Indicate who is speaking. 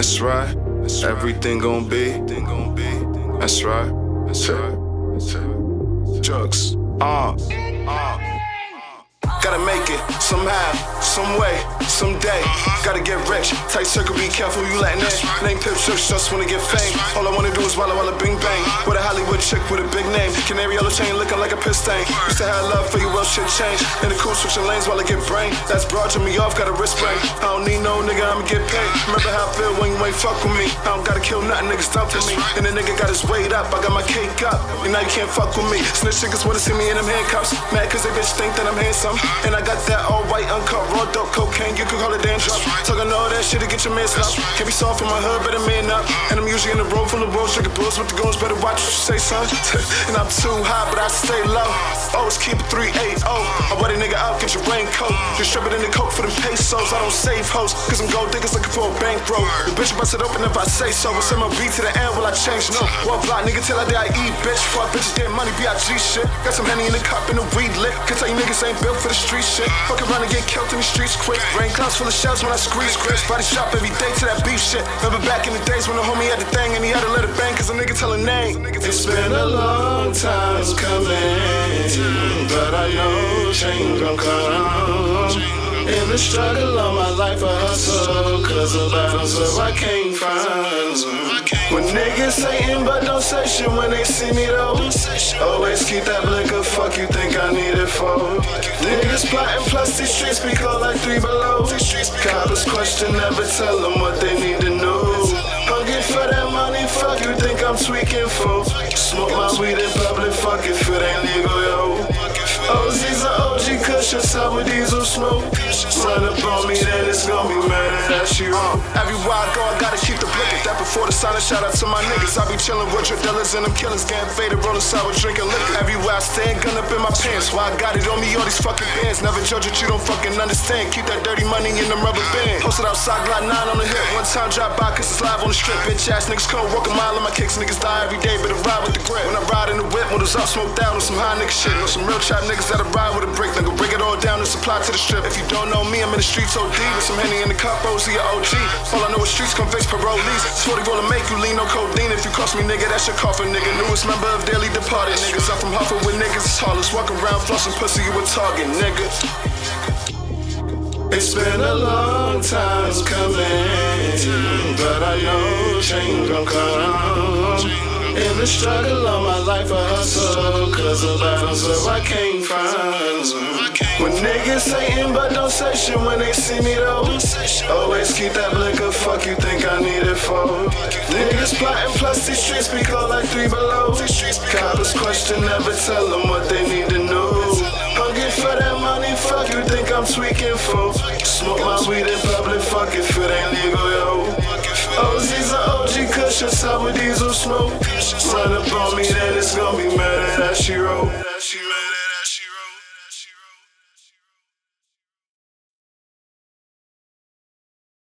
Speaker 1: That's right. Everything gon' be. That's right. That's right. Drugs. Uh. Uh. Gotta make it somehow, some way, someday. Gotta get rich. Tight circle, be careful you letting in. Name Piff Jookz, just wanna get fame. All I wanna do is walla walla bing bang. With a Hollywood chick with a big name. Canary yellow chain looking like a piss stain. Used to have love for you, well shit change. In the cool switching lanes while I get brain. That's broad to me off, got a wrist ring. I don't need no nigga, I'ma get paid. Remember how I feel when you ain't fuck with me. I don't gotta kill nothing, niggas dump for me. And the nigga got his weight up, I got my cake up. And now you can't fuck with me. Snitch niggas wanna see me in them handcuffs. Mad cause they bitch think that I'm handsome. And I got that all white, uncut, raw dope, cocaine, you can call it dandruff. Talking all that shit to get your man slow. Can't be soft in my hood, better man up. And I'm usually in the room full of bros, drinking bulls with the goons, better watch what you say, son. and I'm too high, but I stay low. Always keep it 380. I wear a nigga out, get your raincoat. Distribute in the coke for them pesos. I don't save hoes, cause I'm gold diggers looking for a bankroll. The bitch bust it open if I say so. I send my MLB to the end, will I change? No. One block, nigga, till I die, I eat, bitch. Fuck bitches, get money, B.I.G. shit. Got some honey in the cup and the weed lit. Can tell you niggas ain't built for the street shit. Fuck around and get killed in the streets quick. Rain clouds full of shells when I squeeze Chris. Body shop every day to that beef shit. Remember back in the days when the homie had the thing and he had to let it bang cause a nigga tell a name. It's been a long time coming, but I know change gon' come. In the struggle of my life, I hustle, cause the battles where I from. When niggas hating but don't say shit when they see me though. These streets be cold like three below. Coppers question, never tell them what they need to know. Hungry for that money, fuck you think I'm tweaking for. Smoke my weed in public, fuck if it ain't legal, OG cushion, sour diesel smoke. Run up on me, then it's gonna be murder that she wrote. Uh, Everywhere I go, I gotta keep the blick. That before the silence, shout out to my niggas. I be chillin' with your dealers and them killers, getting faded, rollin' sour, drinking liquor. Everywhere I stand, gun up in my pants. Why I got it on me, all these fucking bands. Never judge what you don't fucking understand. Keep that dirty money in them rubber band. Posted outside, Glock 9 on the hip. One time drop by, cause it's live on the strip. Bitch ass niggas come walk a mile on my kicks. Niggas die every day, but I ride with the grip. When I ride in the whip, windows up, smoked out on some high nigga shit. On some real trap niggas that'll ride with a brick. Nigga, break it all down and supply to the strip. If you don't know me, I'm in the streets OD with some Henny in the cup, OZ or OG. All I know is streets convicts, parolees. It's 40 gonna make you lean on codeine. If you cost me, nigga, that's your coffin, nigga. Newest member of Daily Departed, niggas. I'm from Huffer with niggas, it's harmless. Walk around flossing pussy, you a target, nigga. It's been a long time coming, but I know change gon' come. In the struggle of my life, I hustle, cause battles where I came from. When niggas hating but don't say shit when they see me though. Always keep that liquor, fuck you think I need it for. Niggas plotting plus these streets be cold like three below. Coppers question, never tell them what they need to know. Hungry for that money, fuck you think I'm tweaking for. Smoke my weed in OG cushion, sour diesel smoke. Run up on me, then it's gonna be murder that she wrote.